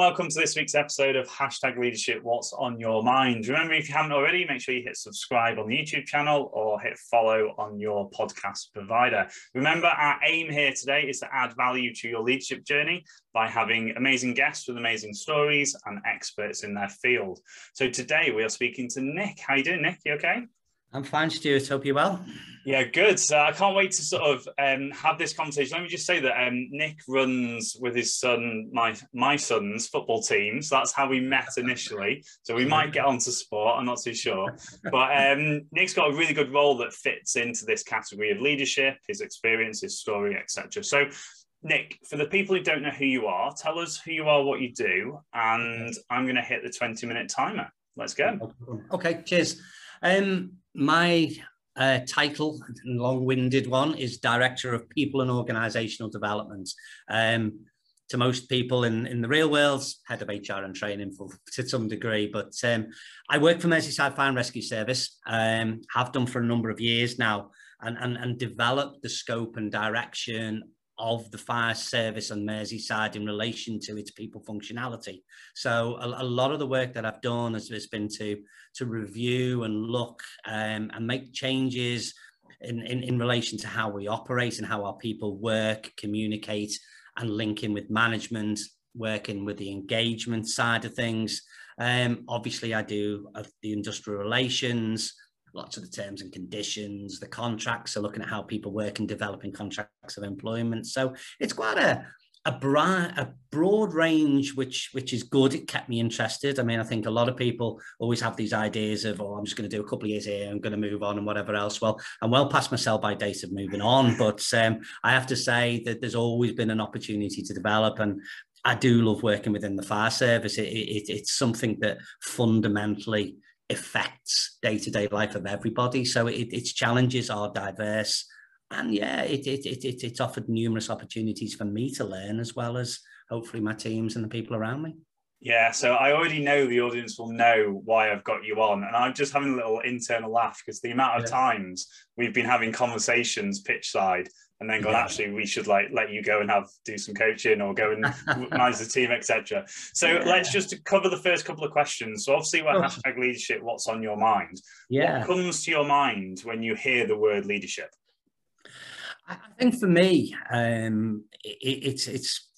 Welcome to this week's episode of Hashtag Leadership What's on Your Mind. Remember, if you haven't already, make sure you hit subscribe on the YouTube channel or hit follow on your podcast provider. Remember, our aim here today is to add value to your leadership journey by having amazing guests with amazing stories and experts in their field. So today we are speaking to Nick. How you doing, Nick? You okay? I'm fine, Stuart. Hope you're well. Yeah, good. So I can't wait to sort of um, have this conversation. Let me just say that um, Nick runs with his son, my my son's football team. So that's how we met initially. So we might get onto sport. I'm not too sure, but um, Nick's got a really good role that fits into this category of leadership, his experience, his story, etc. So. Nick, for the people who don't know who you are, tell us who you are, what you do, and I'm going to hit the 20 minute timer. Let's go. Okay, cheers. Um, my uh, title, long-winded one, is Director of People and Organisational Development. Um, to most people in, in the real world, head of HR and training for, to some degree. But um, I work for Merseyside Fire and Rescue Service, um, have done for a number of years now, and, and, and developed the scope and direction of the fire service on Merseyside in relation to its people functionality. So a, a lot of the work that I've done has, has been to, to review and look um, and make changes in, in, in relation to how we operate and how our people work, communicate and link in with management, working with the engagement side of things. Um, obviously, I do uh, the industrial relations, lots of the terms and conditions, the contracts are looking at how people work and developing contracts of employment. So it's quite a a broad, a broad range, which which is good. It kept me interested. I mean, I think a lot of people always have these ideas of, oh, I'm just going to do a couple of years here, I'm going to move on, and whatever else. Well, I'm well past my sell by date of moving on, but um, I have to say that there's always been an opportunity to develop, and I do love working within the fire service. It, it, it's something that fundamentally affects day-to-day life of everybody. So it, its challenges are diverse. And yeah, it, it, it, it, it's offered numerous opportunities for me to learn as well as hopefully my teams and the people around me. Yeah, so I already know the audience will know why I've got you on. And I'm just having a little internal laugh because the amount of yeah. times we've been having conversations pitch side and then gone, yeah. actually, we should like let you go and have do some coaching or go and manage the team, etc. So yeah. let's just cover the first couple of questions. So obviously, what hashtag leadership? What's on your mind? Yeah, what comes to your mind when you hear the word leadership? I think for me, um, it, it's it's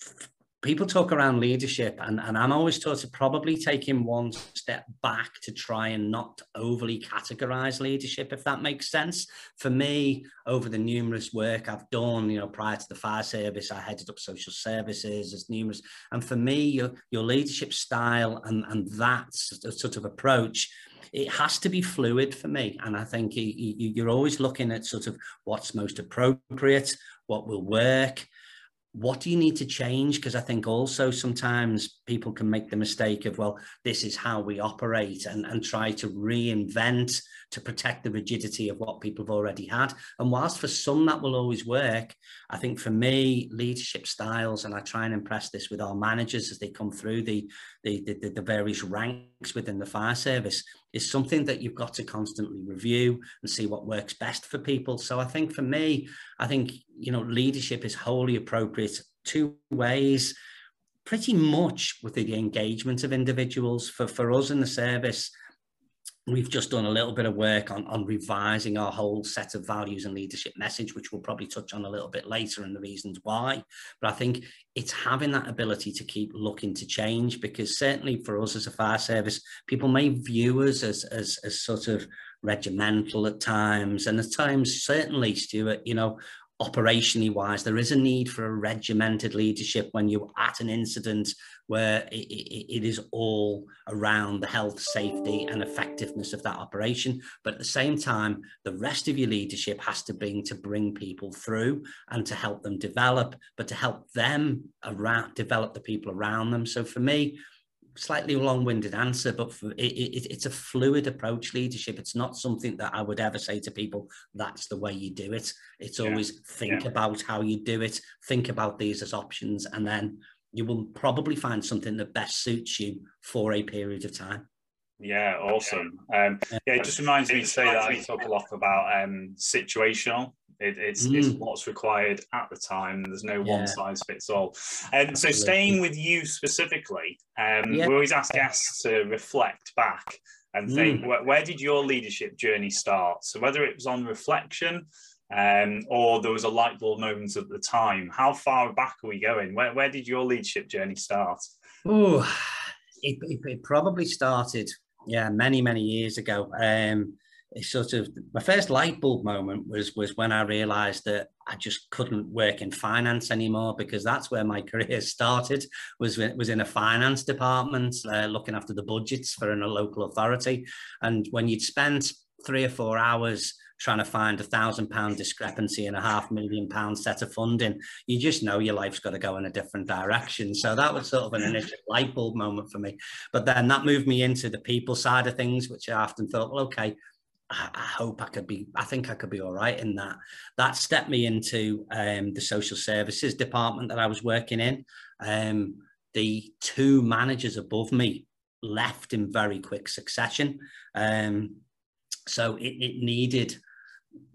people talk around leadership and, and i'm always taught to probably take him one step back to try and not overly categorize leadership if that makes sense. For me over the numerous work i've done you know prior to the fire service i headed up social services as numerous. And for me your, your leadership style and, and that sort of approach it has to be fluid for me. And i think you, you're always looking at sort of what's most appropriate what will work what do you need to change? Because I think also sometimes people can make the mistake of, well, this is how we operate and, and try to reinvent to protect the rigidity of what people have already had. And whilst for some that will always work, I think for me, leadership styles, and I try and impress this with our managers as they come through the, the, the, the various ranks within the fire service, is something that you've got to constantly review and see what works best for people. So I think for me, I think, you know, leadership is wholly appropriate two ways pretty much with the engagement of individuals for for us in the service we've just done a little bit of work on, on revising our whole set of values and leadership message, which we'll probably touch on a little bit later and the reasons why. But I think it's having that ability to keep looking to change because certainly for us as a fire service, people may view us as, as, as sort of regimental at times. And at times, certainly, Stuart, you know, operationally wise, there is a need for a regimented leadership when you're at an incident where it, it, it is all around the health, safety, and effectiveness of that operation. But at the same time, the rest of your leadership has to be to bring people through and to help them develop, but to help them around develop the people around them. So for me, slightly long-winded answer, but for, it, it, it's a fluid approach leadership. It's not something that I would ever say to people, that's the way you do it. It's yeah. always think yeah. about how you do it, think about these as options, and then you will probably find something that best suits you for a period of time. Yeah, awesome. Um, yeah, it just reminds me to say that I talk a lot about um, situational It, it's, mm. it's what's required at the time. There's no yeah. one size fits all. And um, so, staying with you specifically, um, yeah. we always ask guests to reflect back and mm. think where, where, did your leadership journey start? So, whether it was on reflection um, or there was a light bulb moment at the time, how far back are we going? Where, where did your leadership journey start? Oh, it, it, it probably started, yeah, many, many years ago. Um, it's sort of my first light bulb moment was was when I realized that I just couldn't work in finance anymore because that's where my career started was was in a finance department uh, looking after the budgets for a local authority. And when you'd spent three or four hours trying to find a thousand pound discrepancy in a half million pound set of funding you just know your life's got to go in a different direction. So that was sort of an initial light bulb moment for me. But then that moved me into the people side of things which i often thought well okay I, hope I could be, I think I could be all right in that. That stepped me into um, the social services department that I was working in. Um, the two managers above me left in very quick succession. Um, so it, it needed,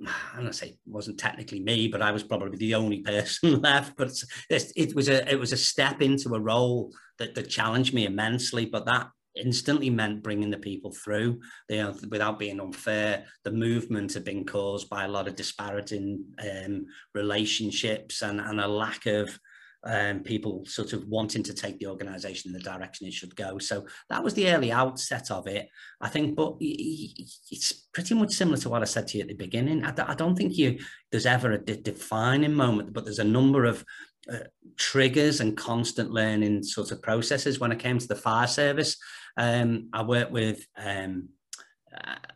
I'm gonna say it wasn't technically me, but I was probably the only person left. But it, was a it was a step into a role that, that challenged me immensely. But that instantly meant bringing the people through you know, without being unfair. The movement had been caused by a lot of disparaging um, relationships and, and a lack of um, people sort of wanting to take the organization in the direction it should go. So that was the early outset of it, I think. But it's pretty much similar to what I said to you at the beginning. I, don't think you there's ever a defining moment, but there's a number of uh, triggers and constant learning sort of processes. When I came to the fire service, um, I worked with um,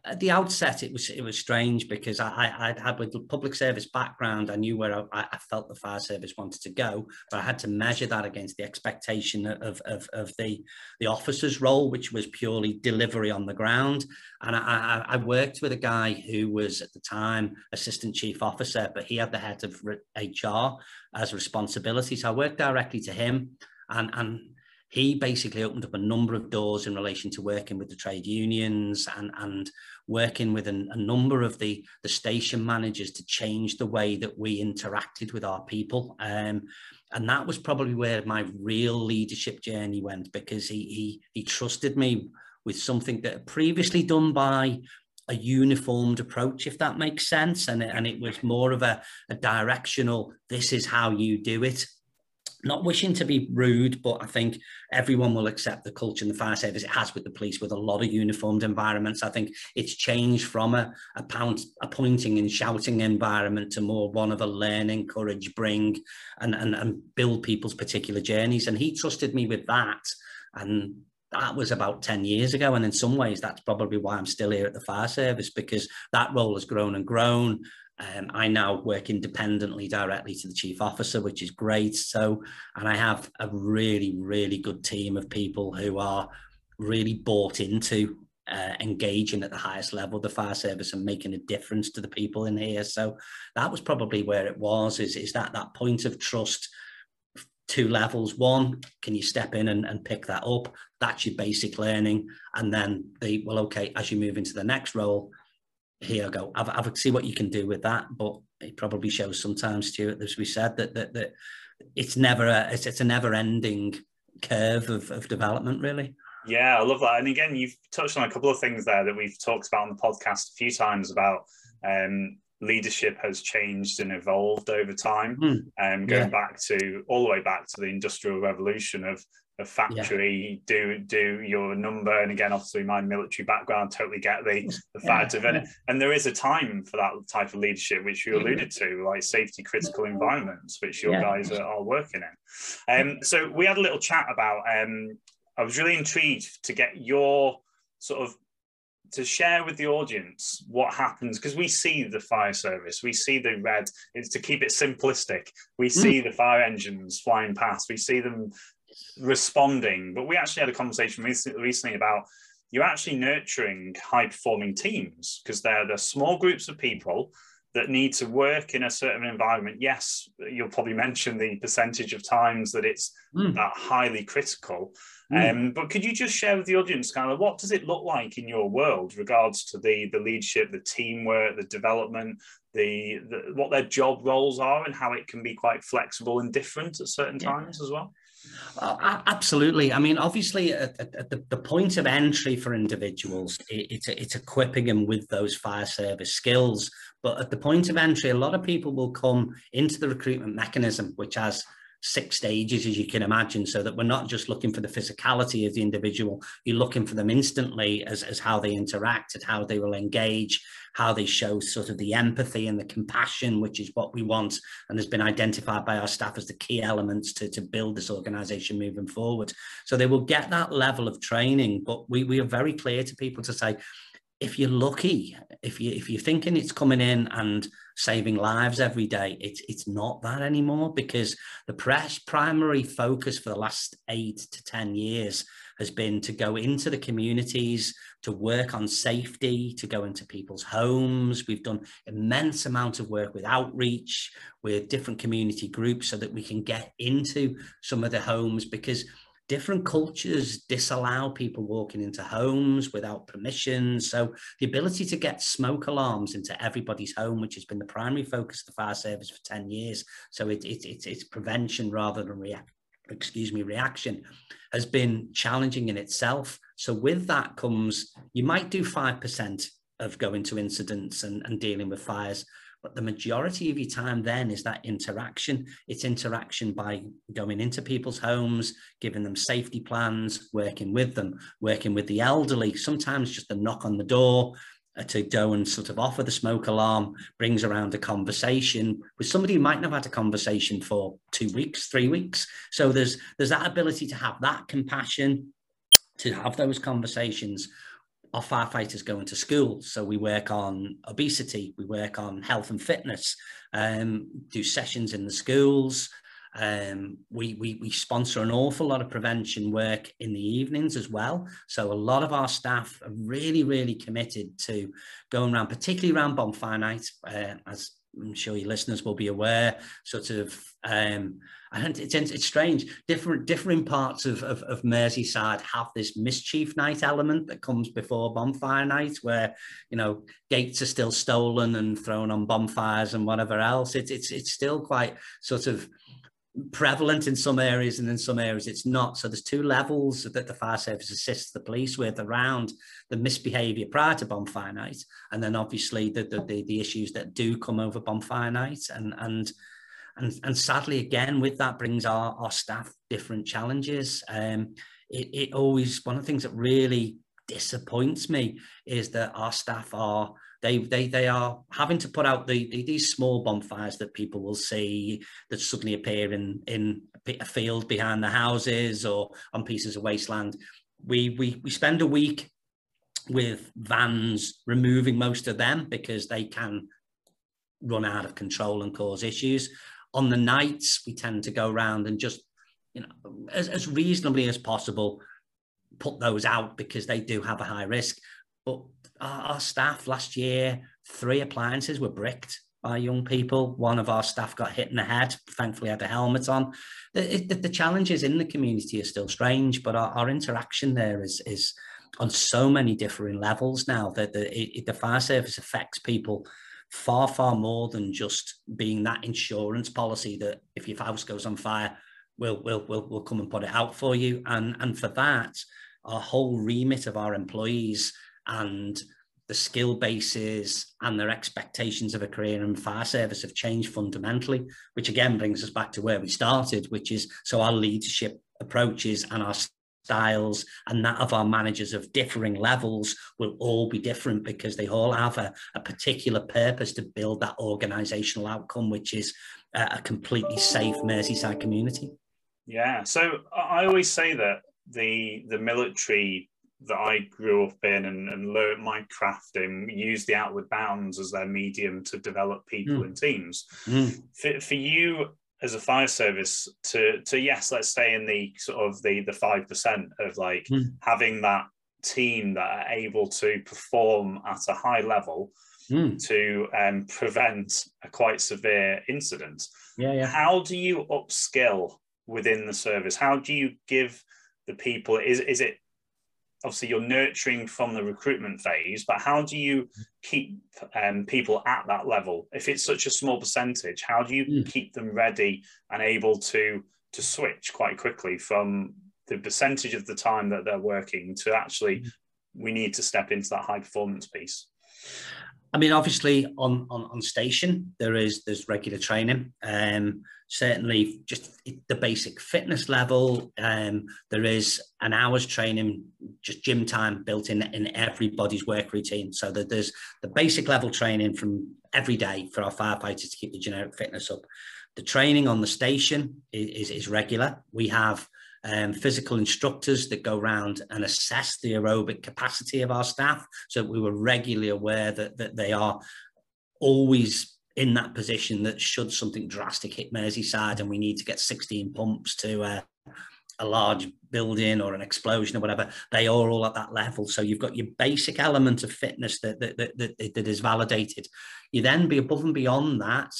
at the outset, it was it was strange because I, I had with public service background, I knew where I, I, felt the fire service wanted to go, but I had to measure that against the expectation of of, of the the officer's role, which was purely delivery on the ground. And I, I, worked with a guy who was at the time assistant chief officer, but he had the head of HR as responsibility. So I worked directly to him, and and he basically opened up a number of doors in relation to working with the trade unions and, and working with a, a number of the, the station managers to change the way that we interacted with our people. Um, and that was probably where my real leadership journey went because he, he, he trusted me with something that previously done by a uniformed approach, if that makes sense. And, and it was more of a, a directional, this is how you do it not wishing to be rude, but I think everyone will accept the culture in the fire service. It has with the police, with a lot of uniformed environments. I think it's changed from a, a, pound, a pointing and shouting environment to more one of a learn, encourage, bring, and, and, and build people's particular journeys. And he trusted me with that. And that was about 10 years ago. And in some ways, that's probably why I'm still here at the fire service because that role has grown and grown. Um, I now work independently directly to the chief officer, which is great. So, and I have a really, really good team of people who are really bought into uh, engaging at the highest level the fire service and making a difference to the people in here. So that was probably where it was, is, is that that point of trust, two levels. One, can you step in and, and pick that up? That's your basic learning. And then the, well, okay, as you move into the next role, here I go. I've, I've see what you can do with that, but it probably shows sometimes, Stuart, as we said, that that, that it's never a it's, it's a never ending curve of, of development, really. Yeah, I love that. And again, you've touched on a couple of things there that we've talked about on the podcast a few times about um, leadership has changed and evolved over time. Mm. Um, going yeah. back to all the way back to the industrial revolution of a factory, yeah. do do your number. And again, obviously, my military background totally get the the fact yeah, of it. And there is a time for that type of leadership, which you alluded to, like safety critical environments, which your guys are, are, working in. Um, so we had a little chat about. Um, I was really intrigued to get your sort of to share with the audience what happens because we see the fire service, we see the red. It's to keep it simplistic. We mm. see mm. the fire engines flying past. We see them responding. But we actually had a conversation recently about you're actually nurturing high performing teams because they're the small groups of people that need to work in a certain environment. Yes, you'll probably mention the percentage of times that it's mm. that highly critical. Mm. Um, but could you just share with the audience kind of what does it look like in your world regards to the the leadership, the teamwork, the development? the, the, what their job roles are and how it can be quite flexible and different at certain yeah. times as well? Uh, absolutely. I mean, obviously, at, at the, the, point of entry for individuals, it, it's it's equipping them with those fire service skills. But at the point of entry, a lot of people will come into the recruitment mechanism, which has six stages, as you can imagine, so that we're not just looking for the physicality of the individual, you're looking for them instantly as, as how they interact, and how they will engage, how they show sort of the empathy and the compassion, which is what we want and has been identified by our staff as the key elements to, to build this organization moving forward. So they will get that level of training, but we, we are very clear to people to say, if you're lucky, if you if you're thinking it's coming in and saving lives every day, it's it's not that anymore because the press primary focus for the last eight to ten years has been to go into the communities, to work on safety, to go into people's homes. We've done immense amount of work with outreach, with different community groups, so that we can get into some of the homes because different cultures disallow people walking into homes without permission. So the ability to get smoke alarms into everybody's home, which has been the primary focus of the fire service for 10 years. So it, it, it it's prevention rather than react, excuse me, reaction has been challenging in itself. So with that comes, you might do 5% of going to incidents and, and dealing with fires, but the majority of your time then is that interaction. It's interaction by going into people's homes, giving them safety plans, working with them, working with the elderly, sometimes just a knock on the door, uh, to go and sort of offer the smoke alarm brings around a conversation with somebody who might not have had a conversation for two weeks, three weeks. So there's there's that ability to have that compassion, to have those conversations our firefighters go into school. So we work on obesity, we work on health and fitness, um, do sessions in the schools. Um, we, we, we sponsor an awful lot of prevention work in the evenings as well. So a lot of our staff are really, really committed to going around, particularly around bonfire night, uh, as I'm sure your listeners will be aware, sort of um, and it's, it's strange. Different different parts of, of, of Merseyside have this mischief night element that comes before bonfire night, where you know gates are still stolen and thrown on bonfires and whatever else. It's it's it's still quite sort of prevalent in some areas and in some areas it's not. So there's two levels that the fire service assists the police with around the misbehaviour prior to bonfire night, and then obviously the, the the, the issues that do come over bonfire night and and and, and sadly, again, with that brings our, our staff different challenges. Um, it, it always, one of the things that really disappoints me is that our staff are they they they are having to put out the, the, these small bonfires that people will see that suddenly appear in in a field behind the houses or on pieces of wasteland. We we we spend a week with vans removing most of them because they can run out of control and cause issues. On the nights, we tend to go around and just, you know, as, as reasonably as possible, put those out because they do have a high risk. But our, our staff last year, three appliances were bricked by young people. One of our staff got hit in the head, thankfully had a helmet on. The, the, the challenges in the community are still strange, but our, our, interaction there is, is on so many different levels now that the, it, the fire service affects people far, far more than just being that insurance policy that if your house goes on fire, we'll, we'll, we'll, we'll come and put it out for you. And, and for that, our whole remit of our employees and the skill bases and their expectations of a career in fire service have changed fundamentally, which again brings us back to where we started, which is so our leadership approaches and our styles and that of our managers of differing levels will all be different because they all have a, a particular purpose to build that organizational outcome, which is a, a completely safe Merseyside community. Yeah, so I always say that the the military that I grew up in and, and learned my craft in use the outward bounds as their medium to develop people mm. and teams. Mm. For, for you as a fire service to to yes let's stay in the sort of the the five percent of like mm. having that team that are able to perform at a high level mm. to um, prevent a quite severe incident yeah, yeah how do you upskill within the service how do you give the people is is it obviously you're nurturing from the recruitment phase, but how do you keep um, people at that level? If it's such a small percentage, how do you mm. keep them ready and able to to switch quite quickly from the percentage of the time that they're working to actually mm. we need to step into that high performance piece? I mean, obviously on, on, on station, there is, there's regular training. Um, certainly just the basic fitness level. Um, there is an hour's training, just gym time built in in everybody's work routine. So that there's the basic level training from every day for our firefighters to keep the generic fitness up. The training on the station is, is, is regular. We have um, physical instructors that go around and assess the aerobic capacity of our staff. So we were regularly aware that, that they are always in that position that should something drastic hit Merseyside and we need to get 16 pumps to uh, a large building or an explosion or whatever, they are all at that level. So you've got your basic element of fitness that, that, that, that, that is validated. You then be above and beyond that,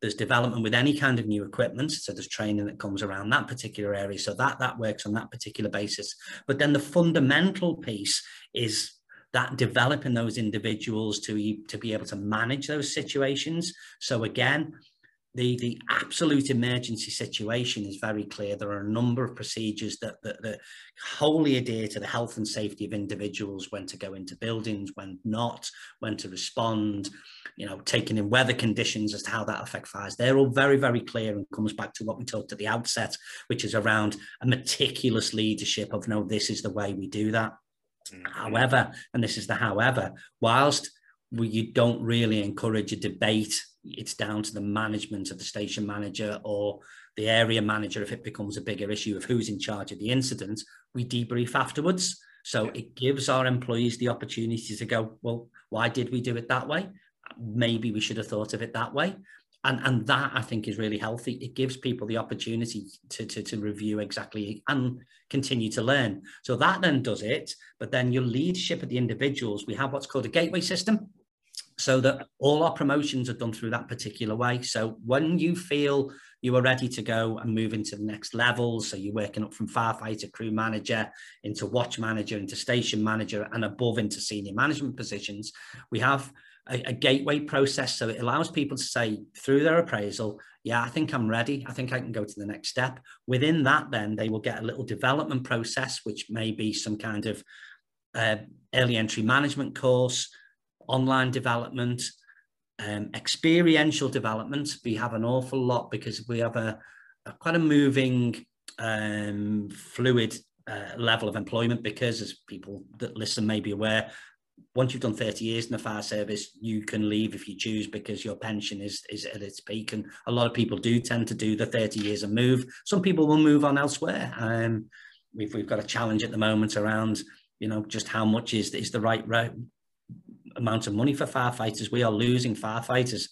there's development with any kind of new equipment so there's training that comes around that particular area so that that works on that particular basis but then the fundamental piece is that developing those individuals to, to be able to manage those situations. So again, the, the absolute emergency situation is very clear. There are a number of procedures that, that, that wholly adhere to the health and safety of individuals, when to go into buildings, when not, when to respond, you know, taking in weather conditions as to how that affects fires. They're all very, very clear and comes back to what we talked at the outset, which is around a meticulous leadership of, no, this is the way we do that. Mm-hmm. However, and this is the however, whilst we, you don't really encourage a debate, it's down to the management of the station manager or the area manager if it becomes a bigger issue of who's in charge of the incident. We debrief afterwards. So it gives our employees the opportunity to go, well, why did we do it that way? Maybe we should have thought of it that way and and that I think is really healthy. It gives people the opportunity to, to, to review exactly and continue to learn. So that then does it. But then your leadership of the individuals, we have what's called a gateway system, so that all our promotions are done through that particular way. So when you feel you are ready to go and move into the next level, so you're working up from firefighter, crew manager, into watch manager, into station manager, and above into senior management positions, we have a, a, gateway process. So it allows people to say through their appraisal, yeah, I think I'm ready. I think I can go to the next step. Within that, then they will get a little development process, which may be some kind of uh, early entry management course, online development, um, experiential development. We have an awful lot because we have a, a quite a moving, um, fluid uh, level of employment because as people that listen may be aware, once you've done 30 years in the fire service, you can leave if you choose because your pension is, is at its peak. And a lot of people do tend to do the 30 years and move. Some people will move on elsewhere. Um, we've, we've got a challenge at the moment around, you know, just how much is, is the right amount of money for firefighters. We are losing firefighters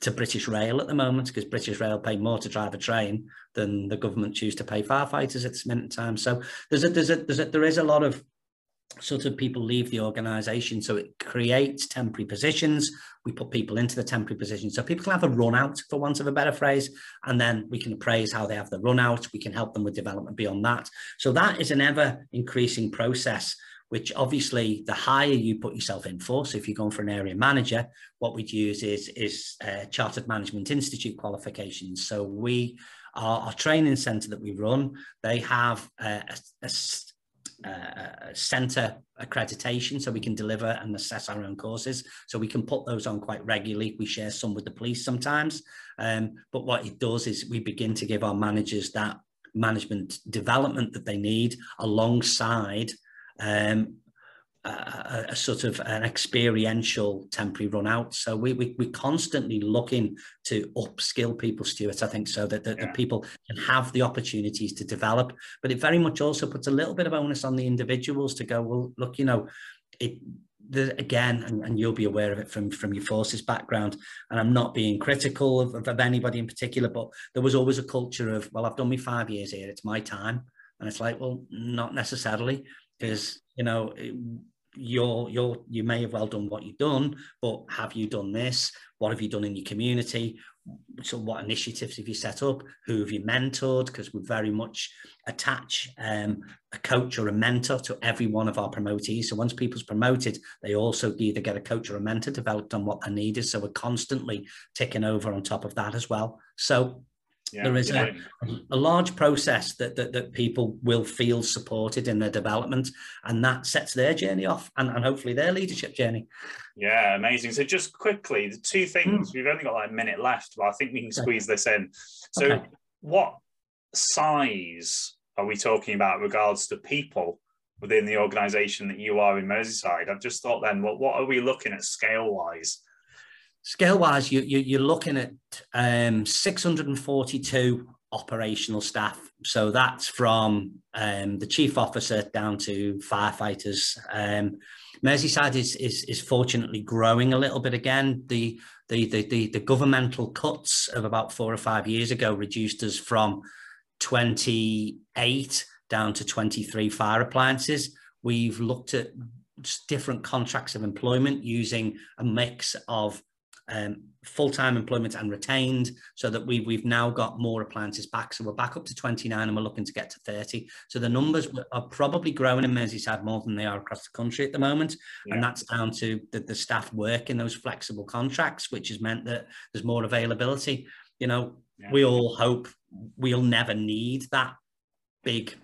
to British Rail at the moment because British Rail pay more to drive a train than the government choose to pay firefighters at this minute in time. So there's a, there's a, there's a, there is a lot of sort of people leave the organization. So it creates temporary positions. We put people into the temporary positions. So people can have a run out, for want of a better phrase, and then we can appraise how they have the run out. We can help them with development beyond that. So that is an ever increasing process. Which obviously, the higher you put yourself in for. So, if you're going for an area manager, what we'd use is is uh, Chartered Management Institute qualifications. So, we our, our training centre that we run, they have a, a uh, centre accreditation so we can deliver and assess our own courses. So we can put those on quite regularly. We share some with the police sometimes. Um, but what it does is we begin to give our managers that management development that they need alongside um, a, a, sort of an experiential temporary run out. So we, we, we're constantly looking to upskill people, Stuart, I think, so that, that yeah. the people can have the opportunities to develop. But it very much also puts a little bit of onus on the individuals to go, well, look, you know, it, the, again, and, and, you'll be aware of it from, from your forces background, and I'm not being critical of, of, anybody in particular, but there was always a culture of, well, I've done me five years here, it's my time. And it's like, well, not necessarily, because, you know, you're you're you may have well done what you've done but have you done this what have you done in your community so what initiatives have you set up? Who have you mentored? Because we very much attach um, a coach or a mentor to every one of our promotees. So once people's promoted, they also either get a coach or a mentor developed on what they need is. So we're constantly ticking over on top of that as well. So yeah, there is yeah. a, a, large process that, that, that people will feel supported in their development and that sets their journey off and, and hopefully their leadership journey yeah amazing so just quickly the two things mm. we've only got like a minute left but i think we can squeeze this in so okay. what size are we talking about regards to people within the organization that you are in merseyside i've just thought then well, what are we looking at scale wise Scale wise, you, you, are looking at um, 642 operational staff. So that's from um, the chief officer down to firefighters. Um, Merseyside is, is, is fortunately growing a little bit again. The, the, the, the, the governmental cuts of about four or five years ago reduced us from 28 down to 23 fire appliances. We've looked at different contracts of employment using a mix of um, full-time employment and retained so that we, we've now got more appliances back. So we're back up to 29 and we're looking to get to 30. So the numbers are probably growing in Merseyside more than they are across the country at the moment. Yeah. And that's down to the, the staff work in those flexible contracts, which has meant that there's more availability. You know, yeah. we all hope we'll never need that big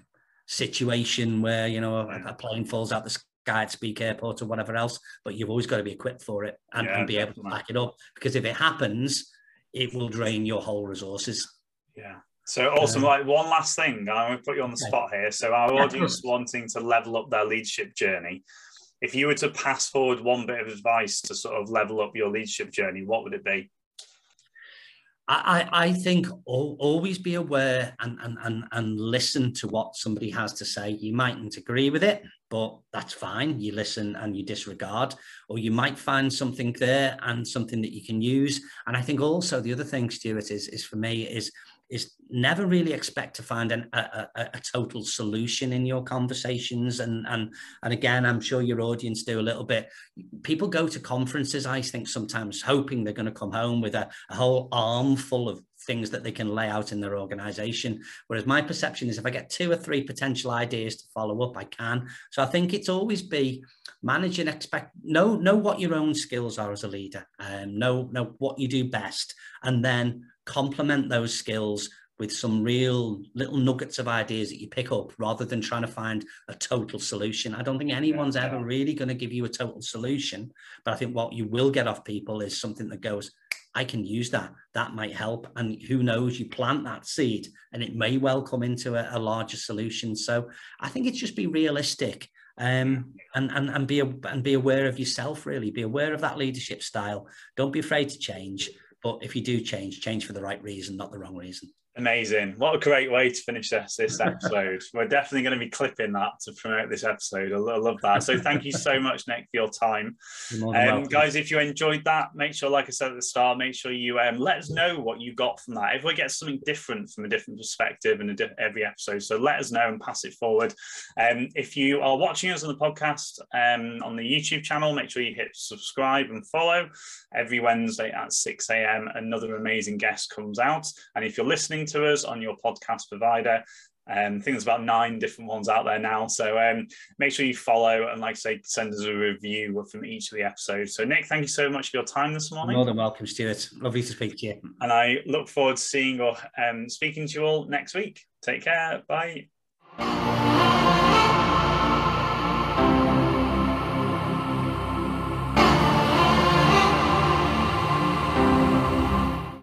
situation where, you know, a, a plane falls out the Guide, Speke Airport or whatever else, but you've always got to be equipped for it and, yeah, and be able to back it up because if it happens, it will drain your whole resources. Yeah. So awesome. Um, like one last thing, I'm going to put you on the spot here. So our audience wanting to level up their leadership journey. If you were to pass forward one bit of advice to sort of level up your leadership journey, what would it be? I, I think always be aware and, and, and, and listen to what somebody has to say. You mightn't agree with it, but that's fine. You listen and you disregard, or you might find something there and something that you can use. And I think also the other thing, Stuart, is, is for me is is never really expect to find an, a, a, a, total solution in your conversations and and and again i'm sure your audience do a little bit people go to conferences i think sometimes hoping they're going to come home with a, a whole armful of things that they can lay out in their organization. Whereas my perception is if i get two or three potential ideas to follow up i can. So i think it's always be manage and expect know know what your own skills are as a leader and um, know know what you do best and then complement those skills with some real little nuggets of ideas that you pick up rather than trying to find a total solution. I don't think anyone's yeah, ever really going to give you a total solution, but I think what you will get off people is something that goes, I can use that. That might help. And who knows, you plant that seed and it may well come into a, a larger solution. So I think it's just be realistic um, and, and, and, be, and be aware of yourself, really. Be aware of that leadership style. Don't be afraid to change. But if you do change, change for the right reason, not the wrong reason. Amazing. What a great way to finish this, this episode. We're definitely going to be clipping that to promote this episode. I, love that. So thank you so much, Nick, for your time. Um, guys, if you enjoyed that, make sure, like I said at the start, make sure you um, let us know what you got from that. Everyone gets something different from a different perspective in di- every episode. So let us know and pass it forward. Um, if you are watching us on the podcast um, on the YouTube channel, make sure you hit subscribe and follow. Every Wednesday at 6 a.m., another amazing guest comes out. And if you're listening, listening to us on your podcast provider. Um, I think there's about nine different ones out there now. So um, make sure you follow and, like I say, send us a review from each of the episodes. So, Nick, thank you so much for your time this morning. More than welcome, Stuart. Lovely to speak to you. And I look forward to seeing or um, speaking to you all next week. Take care. Bye.